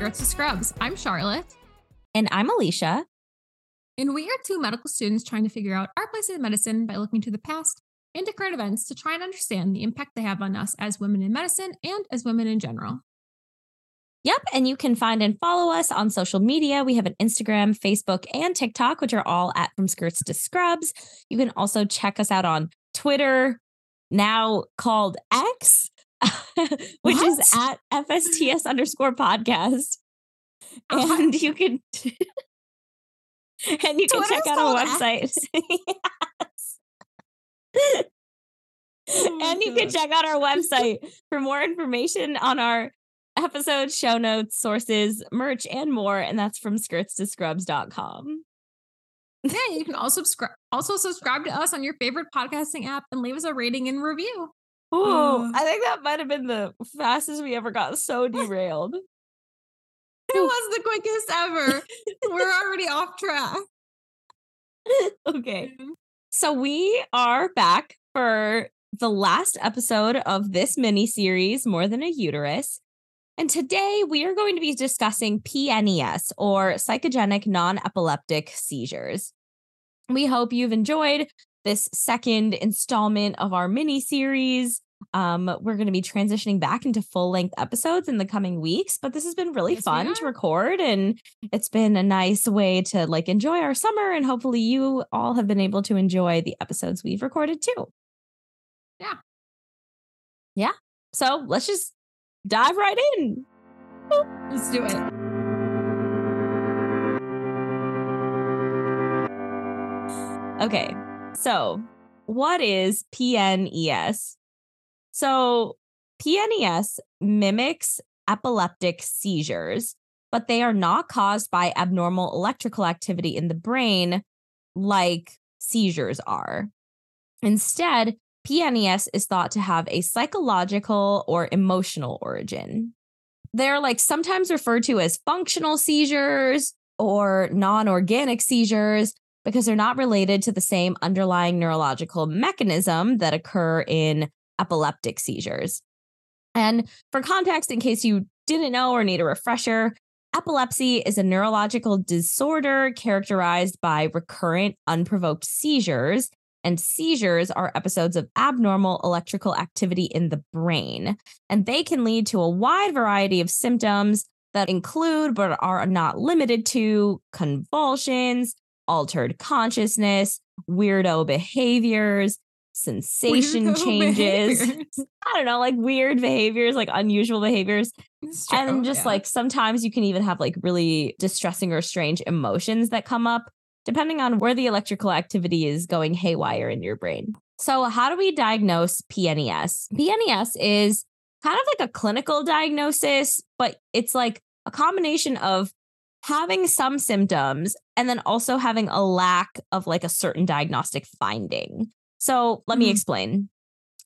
Skirts to Scrubs. I'm Charlotte. And I'm Alicia. And we are two medical students trying to figure out our place in medicine by looking to the past and to current events to try and understand the impact they have on us as women in medicine and as women in general. Yep. And you can find and follow us on social media. We have an Instagram, Facebook, and TikTok, which are all at From Skirts to Scrubs. You can also check us out on Twitter, now called X, which what? is at FSTS underscore podcast. And you can and you can check out our website. yes. Oh and you God. can check out our website for more information on our episodes, show notes, sources, merch, and more. And that's from skirts to scrubs.com. Yeah, you can also subscribe also subscribe to us on your favorite podcasting app and leave us a rating and review. Oh, I think that might have been the fastest we ever got so derailed. It was the quickest ever. We're already off track. Okay. Mm-hmm. So we are back for the last episode of this mini series, More Than a Uterus. And today we are going to be discussing PNES or psychogenic non epileptic seizures. We hope you've enjoyed this second installment of our mini series. Um, we're going to be transitioning back into full length episodes in the coming weeks, but this has been really yes, fun to record and it's been a nice way to like enjoy our summer. And hopefully, you all have been able to enjoy the episodes we've recorded too. Yeah. Yeah. So let's just dive right in. Let's do it. Okay. So, what is PNES? So, PNES mimics epileptic seizures, but they are not caused by abnormal electrical activity in the brain like seizures are. Instead, PNES is thought to have a psychological or emotional origin. They're like sometimes referred to as functional seizures or non organic seizures because they're not related to the same underlying neurological mechanism that occur in epileptic seizures. And for context, in case you didn't know or need a refresher, epilepsy is a neurological disorder characterized by recurrent unprovoked seizures. And seizures are episodes of abnormal electrical activity in the brain. And they can lead to a wide variety of symptoms that include, but are not limited to, convulsions, altered consciousness, weirdo behaviors, sensation weirdo changes. Behaviors. I don't know, like weird behaviors, like unusual behaviors. And just yeah. like sometimes you can even have like really distressing or strange emotions that come up depending on where the electrical activity is going haywire in your brain. So, how do we diagnose PNES? PNES is kind of like a clinical diagnosis, but it's like a combination of having some symptoms and then also having a lack of like a certain diagnostic finding. So let mm-hmm. me explain.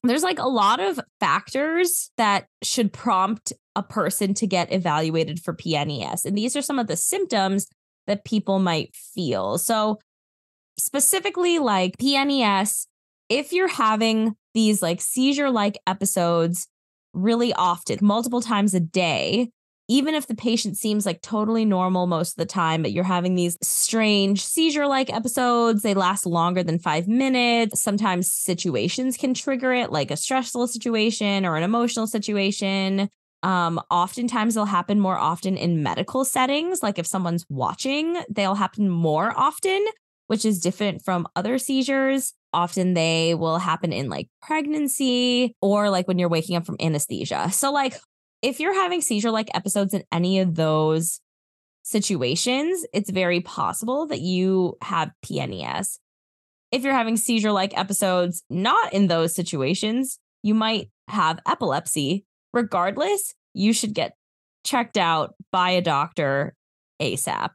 There's like a lot of factors that should prompt a person to get evaluated for PNES. And these are some of the symptoms that people might feel. So, specifically, like PNES, if you're having these like seizure like episodes really often, multiple times a day, even if the patient seems like totally normal most of the time, but you're having these strange seizure like episodes, they last longer than five minutes. Sometimes situations can trigger it, like a stressful situation or an emotional situation. Um, oftentimes they'll happen more often in medical settings. Like if someone's watching, they'll happen more often, which is different from other seizures. Often they will happen in like pregnancy or like when you're waking up from anesthesia. So, like, if you're having seizure like episodes in any of those situations, it's very possible that you have PNES. If you're having seizure like episodes not in those situations, you might have epilepsy. Regardless, you should get checked out by a doctor ASAP.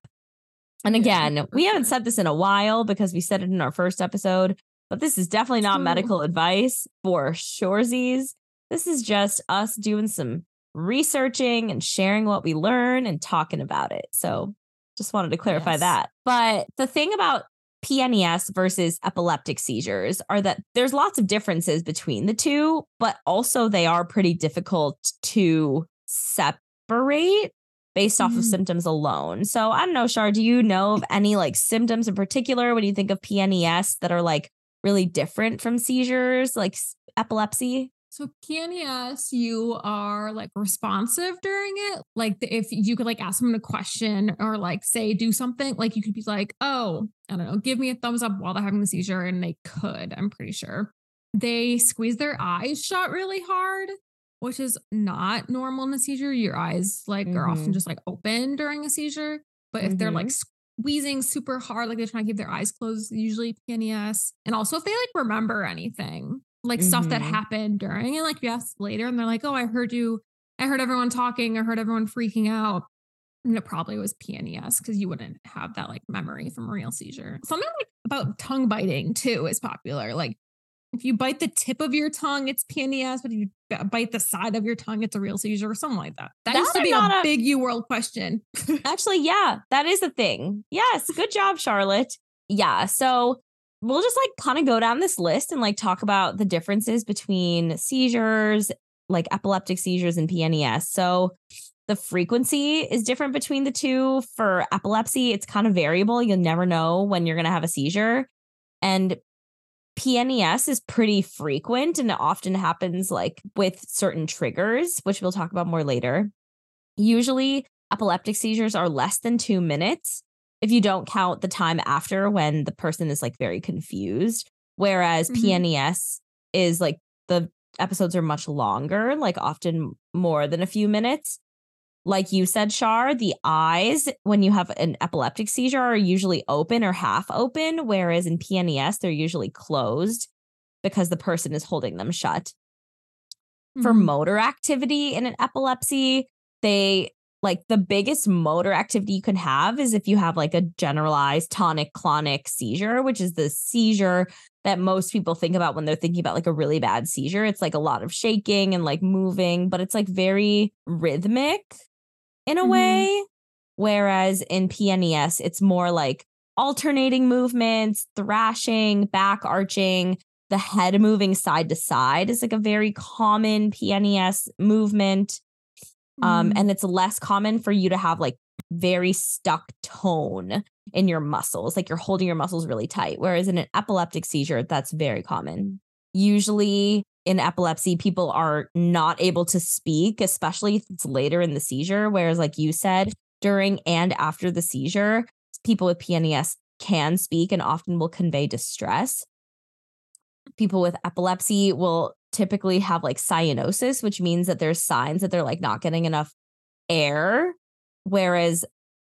And again, we haven't said this in a while because we said it in our first episode, but this is definitely not medical advice for surezies. This is just us doing some researching and sharing what we learn and talking about it. So just wanted to clarify yes. that. But the thing about PNES versus epileptic seizures are that there's lots of differences between the two, but also they are pretty difficult to separate based off of Mhm. symptoms alone. So I don't know, Shar, do you know of any like symptoms in particular when you think of PNES that are like really different from seizures, like epilepsy? So PNES, you are like responsive during it. Like the- if you could like ask someone a question or like say do something, like you could be like, oh, I don't know, give me a thumbs up while they're having the seizure, and they could. I'm pretty sure they squeeze their eyes shut really hard, which is not normal in a seizure. Your eyes like are often Mhm. just like open during a seizure, but if they're like squeezing super hard, like they're trying to keep their eyes closed, usually PNES. And also if they like remember anything, like stuff that Mhm. happened during and like yes later and they're like, oh, I heard you, I heard everyone talking, I heard everyone freaking out. And it probably was PNES because you wouldn't have that like memory from a real seizure. Something like about tongue biting too is popular. Like if you bite the tip of your tongue, it's PNES, but if you bite the side of your tongue, it's a real seizure or something like that. That, That used to be a a- big UWorld question. Actually, yeah, that is a thing. Yes, good job, Charlotte. Yeah, so we'll just like kind of go down this list and like talk about the differences between seizures, like epileptic seizures and PNES. So the frequency is different between the two. For epilepsy, it's kind of variable. You'll never know when you're going to have a seizure. And PNES is pretty frequent and it often happens like with certain triggers, which we'll talk about more later. Usually, epileptic seizures are less than two minutes if you don't count the time after when the person is like very confused. Whereas Mhm. PNES is like the episodes are much longer, like often more than a few minutes. Like you said, Shar, the eyes when you have an epileptic seizure are usually open or half open, whereas in PNES, they're usually closed because the person is holding them shut for Mhm. motor activity in an epilepsy, they like the biggest motor activity you can have is if you have like a generalized tonic clonic seizure, which is the seizure that most people think about when they're thinking about like a really bad seizure. It's like a lot of shaking and like moving, but it's like very rhythmic in a Mhm. way. Whereas in PNES, it's more like alternating movements, thrashing, back arching, the head moving side to side is like a very common PNES movement. Um, Mhm. and it's less common for you to have like very stuck tone in your muscles, like you're holding your muscles really tight. Whereas in an epileptic seizure, that's very common. Usually in epilepsy, people are not able to speak, especially if it's later in the seizure. Whereas, like you said, during and after the seizure, people with PNES can speak and often will convey distress. People with epilepsy will typically have like cyanosis, which means that there's signs that they're like not getting enough air. Whereas,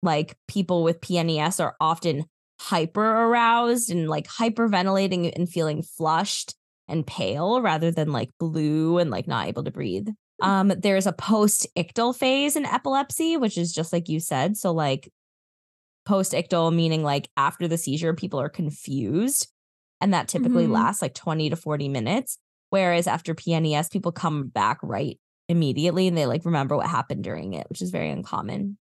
like people with PNES are often hyper aroused and like hyperventilating and feeling flushed and pale rather than like blue and like not able to breathe. Um, there's a post ictal phase in epilepsy, which is just like you said. So, like post ictal, meaning like after the seizure, people are confused. And that typically Mhm. lasts like 20 to 40 minutes. Whereas after PNES, people come back right immediately and they like remember what happened during it, which is very uncommon.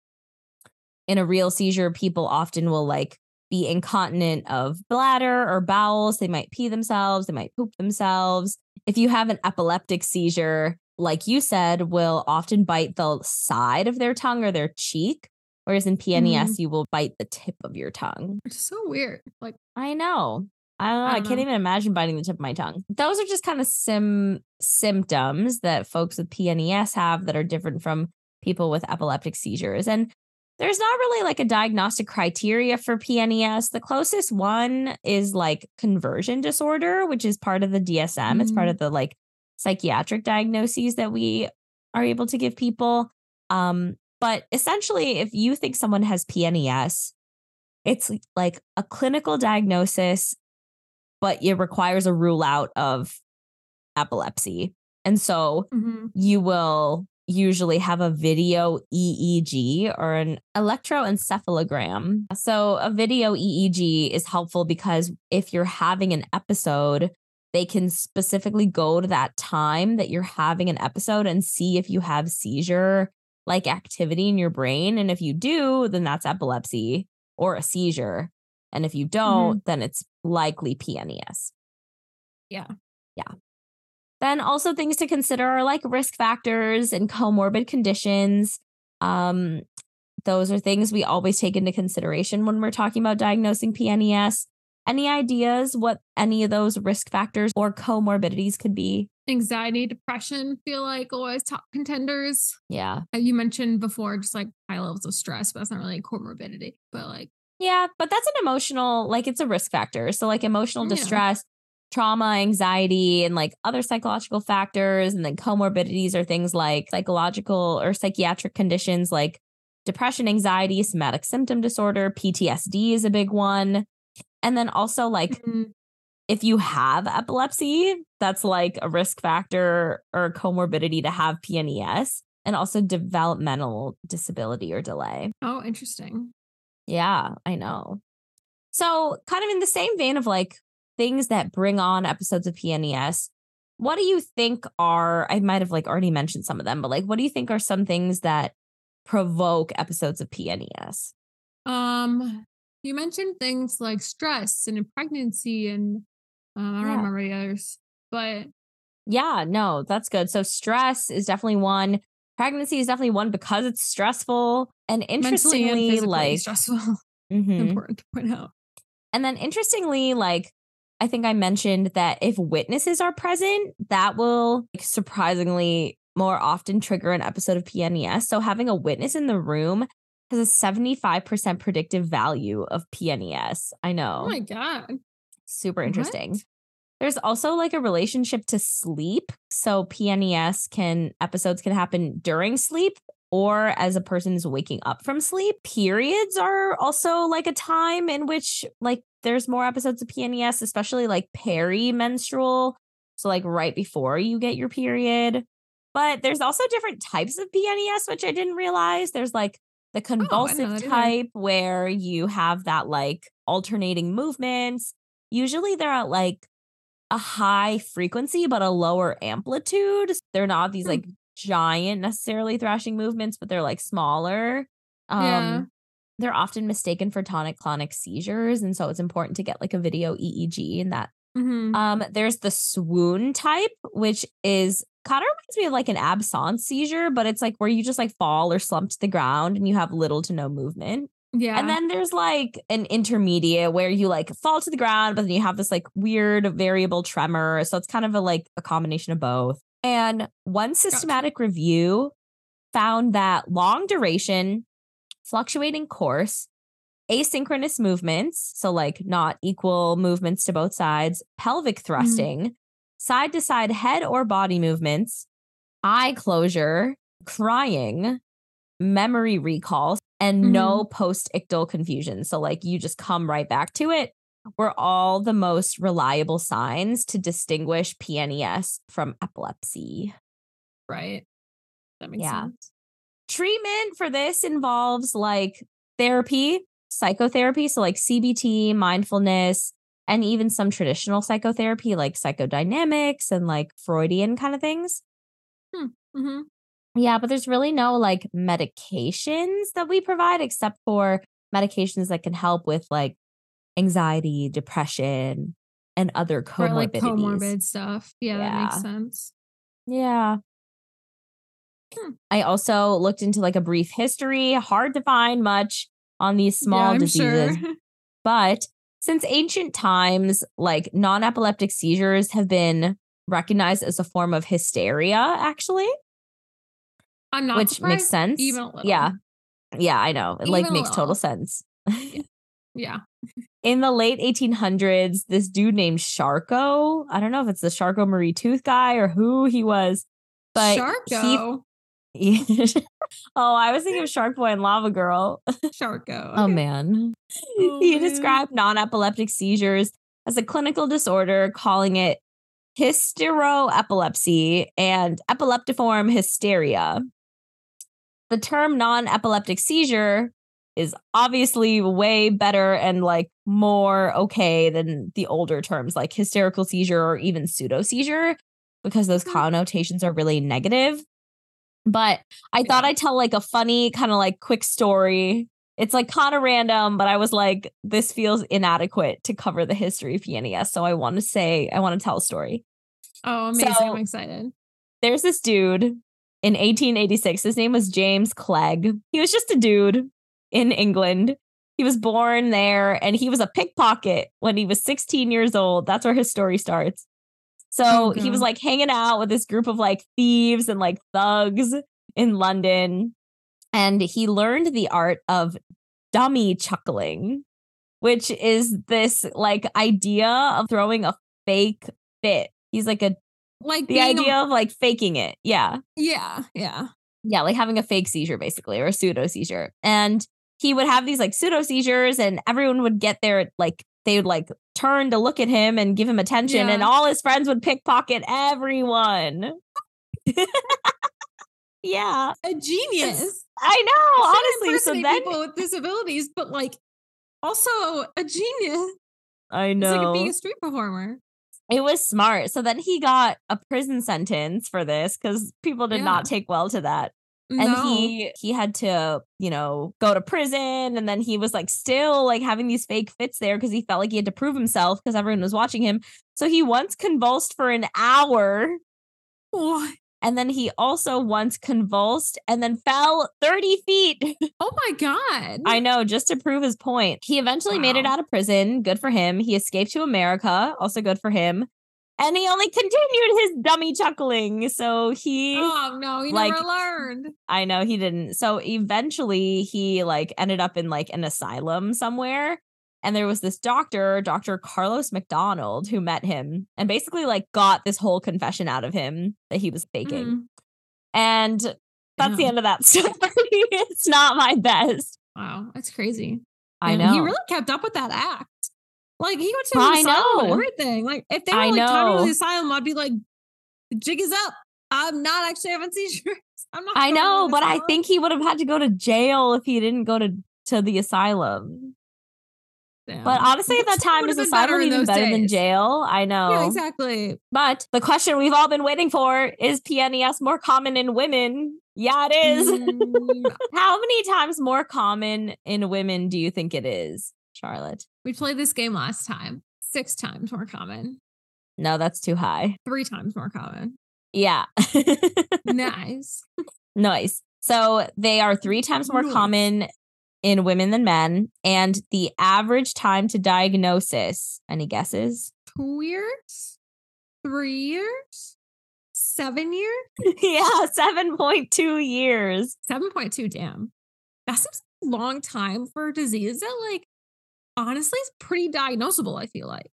In a real seizure, people often will like be incontinent of bladder or bowels. They might pee themselves, they might poop themselves. If you have an epileptic seizure, like you said, will often bite the side of their tongue or their cheek. Whereas in PNES, mm-hmm. you will bite the tip of your tongue. It's so weird. Like, I know. I don't know. I I, don't can't know. even imagine biting the tip of my tongue. Those are just kind of sim symptoms that folks with PNES have that are different from people with epileptic seizures. And there's not really like a diagnostic criteria for PNES. The closest one is like conversion disorder, which is part of the DSM. It's part Mm. of the like psychiatric diagnoses that we are able to give people. Um, but essentially, if you think someone has PNES, it's like a clinical diagnosis, but it requires a rule out of epilepsy. And so mhm. you will usually have a video EEG or an electroencephalogram. So a video EEG is helpful because if you're having an episode, they can specifically go to that time that you're having an episode and see if you have seizure like activity in your brain. And if you do, then that's epilepsy or a seizure. And if you don't, then it's likely PNES. Yeah. Yeah. Then also things to consider are like risk factors and comorbid conditions. Um, those are things we always take into consideration when we're talking about diagnosing PNES. Any ideas what any of those risk factors or comorbidities could be? Anxiety, depression feel like always top contenders. Yeah. Uh, You mentioned before just like high levels of stress, but that's not really a comorbidity. But like, Yeah, but that's an emotional, like it's a risk factor. So, like emotional Yeah. distress, trauma, anxiety, and like other psychological factors. And then comorbidities are things like psychological or psychiatric conditions like depression, anxiety, somatic symptom disorder, PTSD is a big one. And then also, like, mm, if you have epilepsy, that's like a risk factor or comorbidity to have PNES and also developmental disability or delay. oh, interesting. Yeah, I know. So, kind of in the same vein of like things that bring on episodes of PNES, what do you think are, I might have like already mentioned some of them, but like, what do you think are some things that provoke episodes of PNES? Um, you mentioned things like stress and pregnancy, and um, I don't Yeah. remember the others, but Yeah, no, that's good. So, stress is definitely one. Pregnancy is definitely one because it's stressful. And mentally and interestingly, like, stressful. mhm. Important to point out. And then interestingly, like I think I mentioned that if witnesses are present, that will like, surprisingly more often trigger an episode of PNES. So having a witness in the room has a 75% predictive value of PNES. I know. Oh my god. Super interesting. What? There's also like a relationship to sleep. So PNES can episodes can happen during sleep or as a person is waking up from sleep. Periods are also like a time in which like there's more episodes of PNES, especially like perimenstrual. So like right before you get your period. But there's also different types of PNES, which I didn't realize. There's like the Oh, convulsive either. type where you have that like alternating movements. Usually they're at like a high frequency but a lower amplitude. They're not these Hmm. like giant necessarily thrashing movements, but they're like smaller. Um Yeah. they're often mistaken for tonic clonic seizures and so it's important to get like a video EEG and that Mhm. um, there's the swoon type, which is kind of reminds me of like an absence seizure, but it's like where you just like fall or slump to the ground and you have little to no movement. Yeah. And then there's like an intermediate where you like fall to the ground, but then you have this like weird variable tremor. So it's kind of a like a combination of both. And one systematic review found that long duration, fluctuating course, asynchronous movements, so like not equal movements to both sides, pelvic mm-hmm. thrusting, side to side head or body movements, eye closure, crying, memory recall, and no post ictal confusion. So, like, you just come right back to it, were all the most reliable signs to distinguish PNES from epilepsy. right. That makes Yeah. sense. Treatment for this involves like therapy, psychotherapy, so like CBT, mindfulness, and even some traditional psychotherapy like psychodynamics and like Freudian kind of things. hmm Yeah, but there's really no like medications that we provide except for medications that can help with like anxiety, depression, and other Or comorbidities. like comorbid stuff. Yeah, that makes sense. Yeah. Hmm. I also looked into like a brief history. Hard to find much on these small yeah, diseases, Sure. but since ancient times, like non epileptic seizures have been recognized as a form of hysteria, actually, I'm not which makes sense. Even a little. Yeah. Yeah, I know. It like Even a makes total sense. Yeah. In the late 1800s, this dude named Charcot, I don't know if it's the Charcot Marie Tooth guy or who he was, but he Sharko. oh, I was thinking of Shark Boy and Lava Girl. Sharko. Oh man. Oh, he man. described non-epileptic seizures as a clinical disorder, calling it hysteroepilepsy and epileptiform hysteria. The term non-epileptic seizure is obviously way better and like more okay than the older terms like hysterical seizure or even pseudo seizure because those Mhm. connotations are really negative. But I thought I'd tell like a funny kind of like quick story. It's like kind of random, but I was like, this feels inadequate to cover the history of PNES. So I want to say, I want to tell a story. Oh, amazing. So- I'm excited. There's this dude in 1886. His name was James Clegg. He was just a dude in England. He was born there and he was a pickpocket when he was 16 years old. That's where his story starts. So he was like hanging out with this group of like thieves and like thugs in London. And he learned the art of dummy chuckling, which is this like idea of throwing a fake fit. He's like a Like the being a- idea of like faking it. Yeah. yeah, yeah. Yeah, like having a fake seizure basically or a pseudo seizure. And he would have these like pseudo seizures and everyone would get there like they would like turn to look at him and give him attention and all his friends would pickpocket everyone. yeah. A genius. I know, honestly. So then people with disabilities, but like also a genius. I know. It's like being a street performer. It was smart. So then he got a prison sentence for this because people did Yeah. not take well to that. and no. he he had to you know go to prison and then he was like still like having these fake fits there because he felt like he had to prove himself because everyone was watching him so he once convulsed for an hour What? And then he also once convulsed and then fell 30 feet Oh my god. i know just to prove his point he eventually made it out of prison good for him he escaped to america also good for him and he only continued his dummy chuckling so he Oh no, he like- never learned. I know he didn't. So eventually he like ended up in like an asylum somewhere. And there was this doctor, Dr. Carlos MacDonald, who met him and basically like got this whole confession out of him that he was faking. Mhm. And that's the end of that story. it's not my best. Wow, that's crazy. I Yeah, know. He really kept up with that act. Like he went to the I asylum and know. everything. Like if they were I like talking to the asylum, I'd be like, the jig is up. I'm not actually having seizures. I'm not. I know, but I think he would have had to go to jail if he didn't go to, to the asylum. Damn. But honestly, at that time, is asylum even better than jail? I know. Yeah, exactly. But the question we've all been waiting for is PNES more common in women? Yeah, it is. Mm, How many times more common in women do you think it is, Charlotte? we played this game last time. Six times more common. No, that's too high. Three times more common. Yeah. nice. nice. So they are three times more common in women than men. And the average time to diagnosis, any guesses? Two years? Three years? Seven years? yeah, 7.2 years. 7.2, damn. That seems a long time for a disease that, like, honestly is pretty diagnosable, I feel like.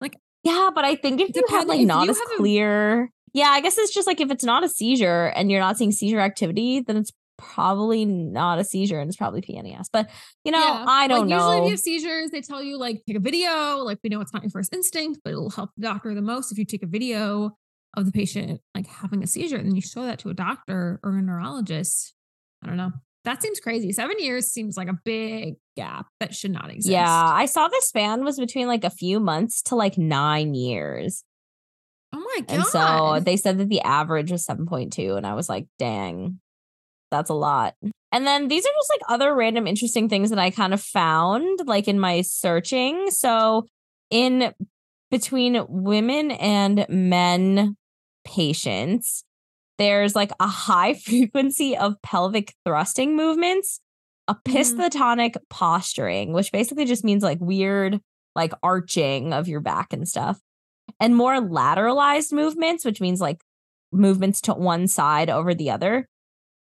Like, yeah, but I think if you have like not as have a- clear, yeah, I guess it's just like if it's not a seizure and you're not seeing seizure activity, then it's probably not a seizure and it's probably PNES. But you know, Yeah, I don't like, Usually, if you have seizures, they tell you, like, take a video. Like, we know it's not your first instinct, but it'll help the doctor the most if you take a video of the patient, like, having a seizure and then you show that to a doctor or a neurologist. I don't know. That seems crazy. Seven years seems like a big gap that should not exist. yeah, I saw the span was between like a few months to like nine years. Oh my God. And so they said that the average was 7.2. And I was like, dang, that's a lot. And then these are just like other random interesting things that I kind of found like in my searching. So in between women and men patients, there's like a high frequency of pelvic thrusting movements, a Mhm. pistotonic posturing, which basically just means like weird, like arching of your back and stuff and more lateralized movements, which means like movements to one side over the other.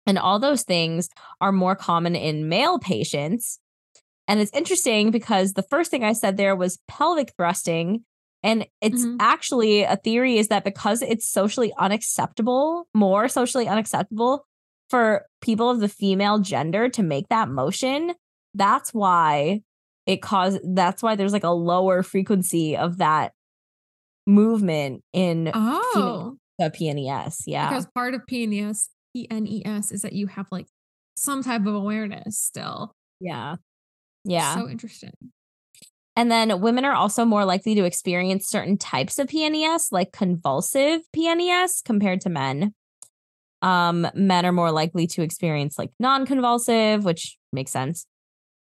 And all those things are more common in male patients. And it's interesting because the first thing I said there was pelvic thrusting. And it's Mhm. actually a theory is that because it's socially unacceptable, more socially unacceptable for people of the female gender to make that motion, that's why it causes that's why there's like a lower frequency of that movement in Oh, the PNES. Yeah. because part of PNES, PNES is that you have like some type of awareness still. yeah. Yeah. So interesting. and then women are also more likely to experience certain types of PNES, like convulsive PNES, compared to men. Um, men are more likely to experience like non-convulsive, which makes sense.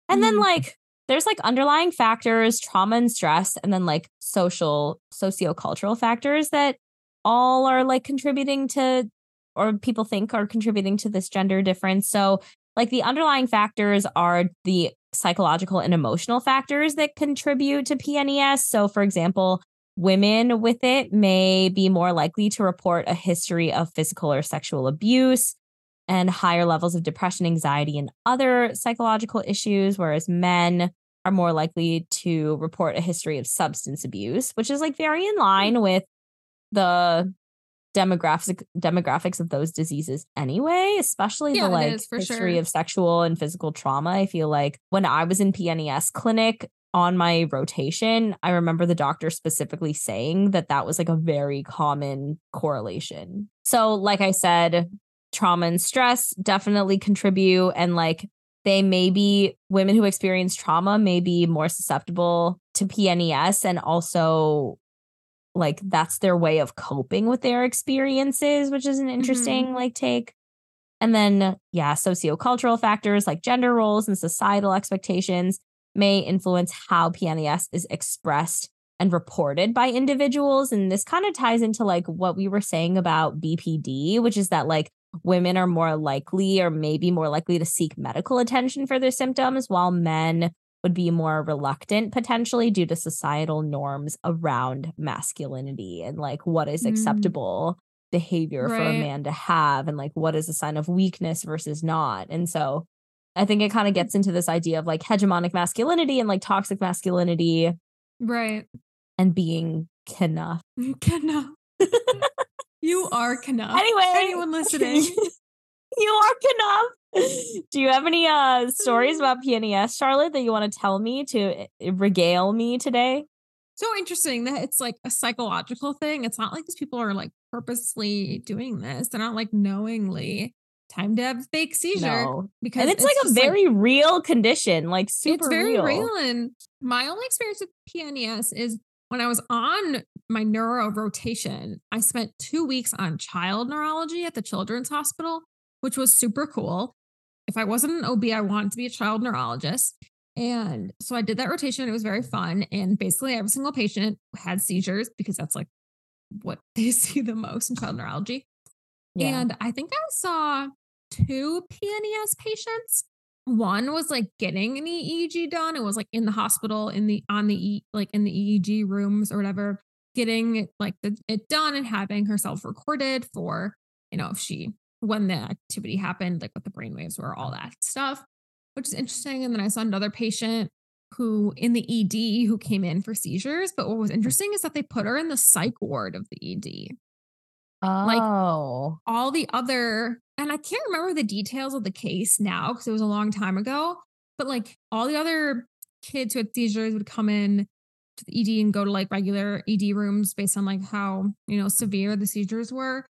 And then Mhm. like there's like underlying factors, trauma and stress, and then like social, sociocultural factors that all are like contributing to or people think are contributing to this gender difference. So, like the underlying factors are the psychological and emotional factors that contribute to PNES. So, for example, women with it may be more likely to report a history of physical or sexual abuse and higher levels of depression, anxiety, and other psychological issues, whereas men are more likely to report a history of substance abuse, which is like very in mm-hmm. line with the demographic demographics of those diseases anyway, especially Yeah, the like is, history sure. of sexual and physical trauma. I feel like when I was in PNES clinic on my rotation, I remember the doctor specifically saying that that was like a very common correlation. So, like I said, trauma and stress definitely contribute and like they may be women who experience trauma may be more susceptible to PNES and also like that's their way of coping with their experiences, which is an interesting mm-hmm. like take. And then yeah, sociocultural factors like gender roles and societal expectations may influence how PNES is expressed and reported by individuals and this kind of ties into like what we were saying about BPD, which is that like women are more likely or maybe more likely to seek medical attention for their symptoms while men would be more reluctant potentially due to societal norms around masculinity and like what is Mm. acceptable behavior for a man to have and like what is a sign of weakness versus not. And so I think it kind of gets into this idea of like hegemonic masculinity and like toxic masculinity Right. and being enough. Kenough. you are Kenough. Anyway, Anyone listening? you are enough. Do you have any uh stories about PNES, Charlotte, that you want to tell me to uh, regale me today? so interesting that it's like a psychological thing. It's not like these people are like purposely doing this. They're not like knowingly time to have fake seizure No. because And it's, like a very real condition, like super it's very real. real. And my only experience with PNES is when I was on my neuro rotation, I spent two weeks on child neurology at the Children's Hospital, which was super cool. If I wasn't an OB, I wanted to be a child neurologist. And so I did that rotation. It was very fun. And basically, every single patient had seizures because that's like what they see the most in child neurology. Yeah. And I think I saw two PNES patients. One was like getting an EEG done. It was like in the hospital, in the on the e, like in the EEG rooms or whatever, getting like the, it done and having herself recorded for you know if she when the activity happened, like what the brain waves were, all that stuff, which is interesting. And then I saw another patient who in the ED who came in for seizures. But what was interesting is that they put her in the psych ward of the ED like- oh. all the other and I can't remember the details of the case now because it was a long time ago, but like all the other kids who had seizures would come in to the ED and go to like regular ED rooms based on like how, you know, severe the seizures were.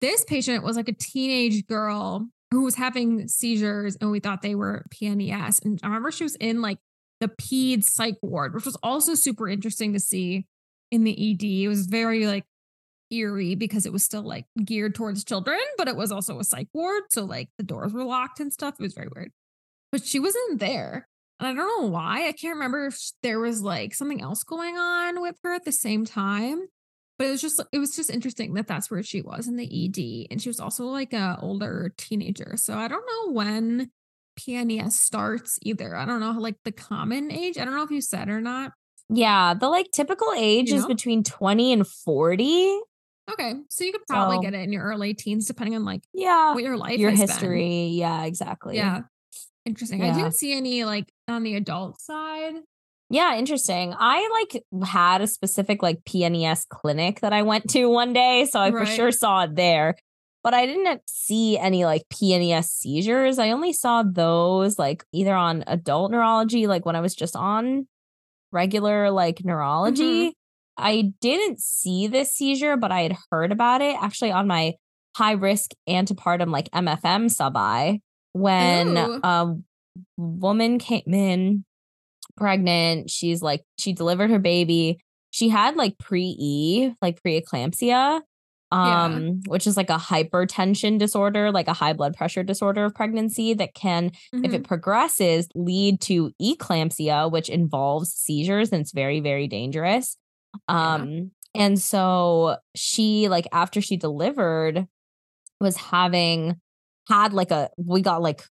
This patient was like a teenage girl who was having seizures and we thought they were PNES. And I remember she was in like the peds psych ward, which was also super interesting to see in the ED. It was very like eerie because it was still like geared towards children, but it was also a psych ward. So like the doors were locked and stuff. It was very weird. But she wasn't there. And I don't know why. I can't remember if there was like something else going on with her at the same time. But it was just it was just interesting that that's where she was in the ED, and she was also like a older teenager. So I don't know when PNES starts either. I don't know like the common age. I don't know if you said or not. Yeah, the like typical age You is know? between 20 and 40. Okay, so you could probably So- get it in your early teens, depending on like Yeah. what your life, Your has been. history. Yeah, exactly. Yeah. Interesting. I didn't see any like on the adult side. Yeah, interesting. I like had a specific like PNES clinic that I went to one day, so I for sure saw it there. But I didn't uh, see any like PNES seizures. I only saw those like either on adult neurology, like when I was just on regular like mm-hmm. neurology. I didn't see this seizure, but I had heard about it actually on my high risk antepartum like MFM sub I when Ooh. a woman came in pregnant. She's like, she delivered her baby. She had like pre E, like preeclampsia, Yeah. um, which is like a hypertension disorder, like a high blood pressure disorder of pregnancy that can, if Mhm. it progresses, lead to eclampsia, which involves seizures and it's very, very dangerous. Yeah. Um, and so she, like, after she delivered, was having had like a we got like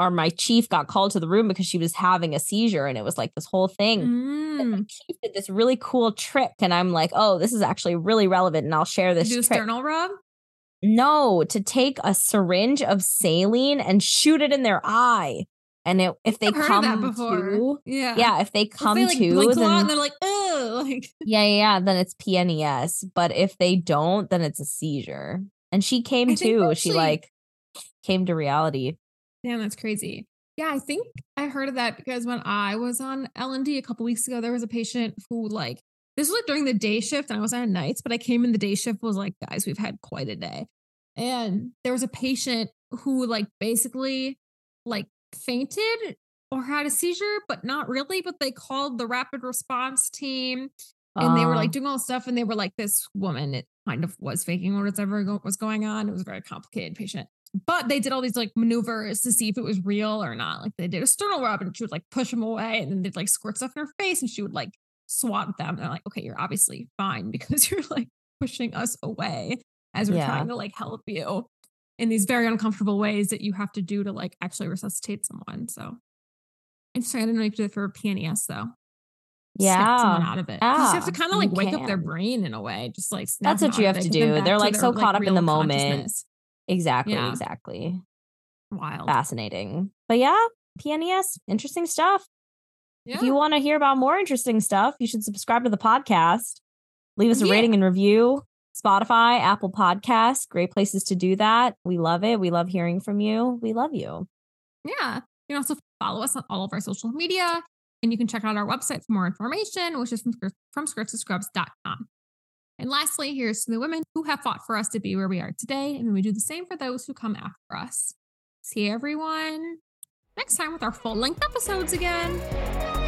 or my chief got called to the room because she was having a seizure and it was like this whole thing. And my Mm. chief did this really cool trick and I'm like, "Oh, this is actually really relevant and I'll share this Do a trick." sternal rub. No, to take a syringe of saline and shoot it in their eye. And it, if they I've come to, Yeah. yeah, if they If come they like to, blink a lot then, and they're like, oh, like yeah, yeah, yeah, then it's PNES. But if they don't, then it's a seizure. And she came I to, she like came to reality. Damn, that's crazy. Yeah, I think I heard of that because when I was on L and D a couple weeks ago, there was a patient who like this was like during the day shift, and I was on nights, but I came in the day shift was like, guys, we've had quite a day, and there was a patient who like basically like fainted or had a seizure, but not really. But they called the rapid response team, and they were like doing all this stuff, and they were like, this woman, it kind of was faking or whatever go- was going on. It was a very complicated patient. But they did all these like maneuvers to see if it was real or not. Like they did a sternal rub and she would like push him away and then they'd like squirt stuff in her face and she would like swat them. And they're like, okay, you're obviously fine because you're like pushing us away as we're Yeah. trying to like help you in these very uncomfortable ways that you have to do to like actually resuscitate someone. So interesting. I didn't know you could do it for PNES though. Someone Yeah. out of it. Yeah. You have to kind of like you wake up their brain in a way, just like snap That's what you have to do. They're, like, their, so caught up in the moment. Exactly, Yeah. exactly. Wild. Fascinating. But yeah, PNES, interesting stuff. Yeah. If you want to hear about more interesting stuff, you should subscribe to the podcast. Leave us a Yeah. rating and review. Spotify, Apple Podcasts, great places to do that. We love it. We love hearing from you. We love you. Yeah. You can also follow us on all of our social media. And you can check out our website for more information, which is from, from scrubs And lastly, here's to the women who have fought for us to be where we are today. And we do the same for those who come after us. See everyone next time with our full length episodes again.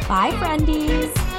Bye, friendies.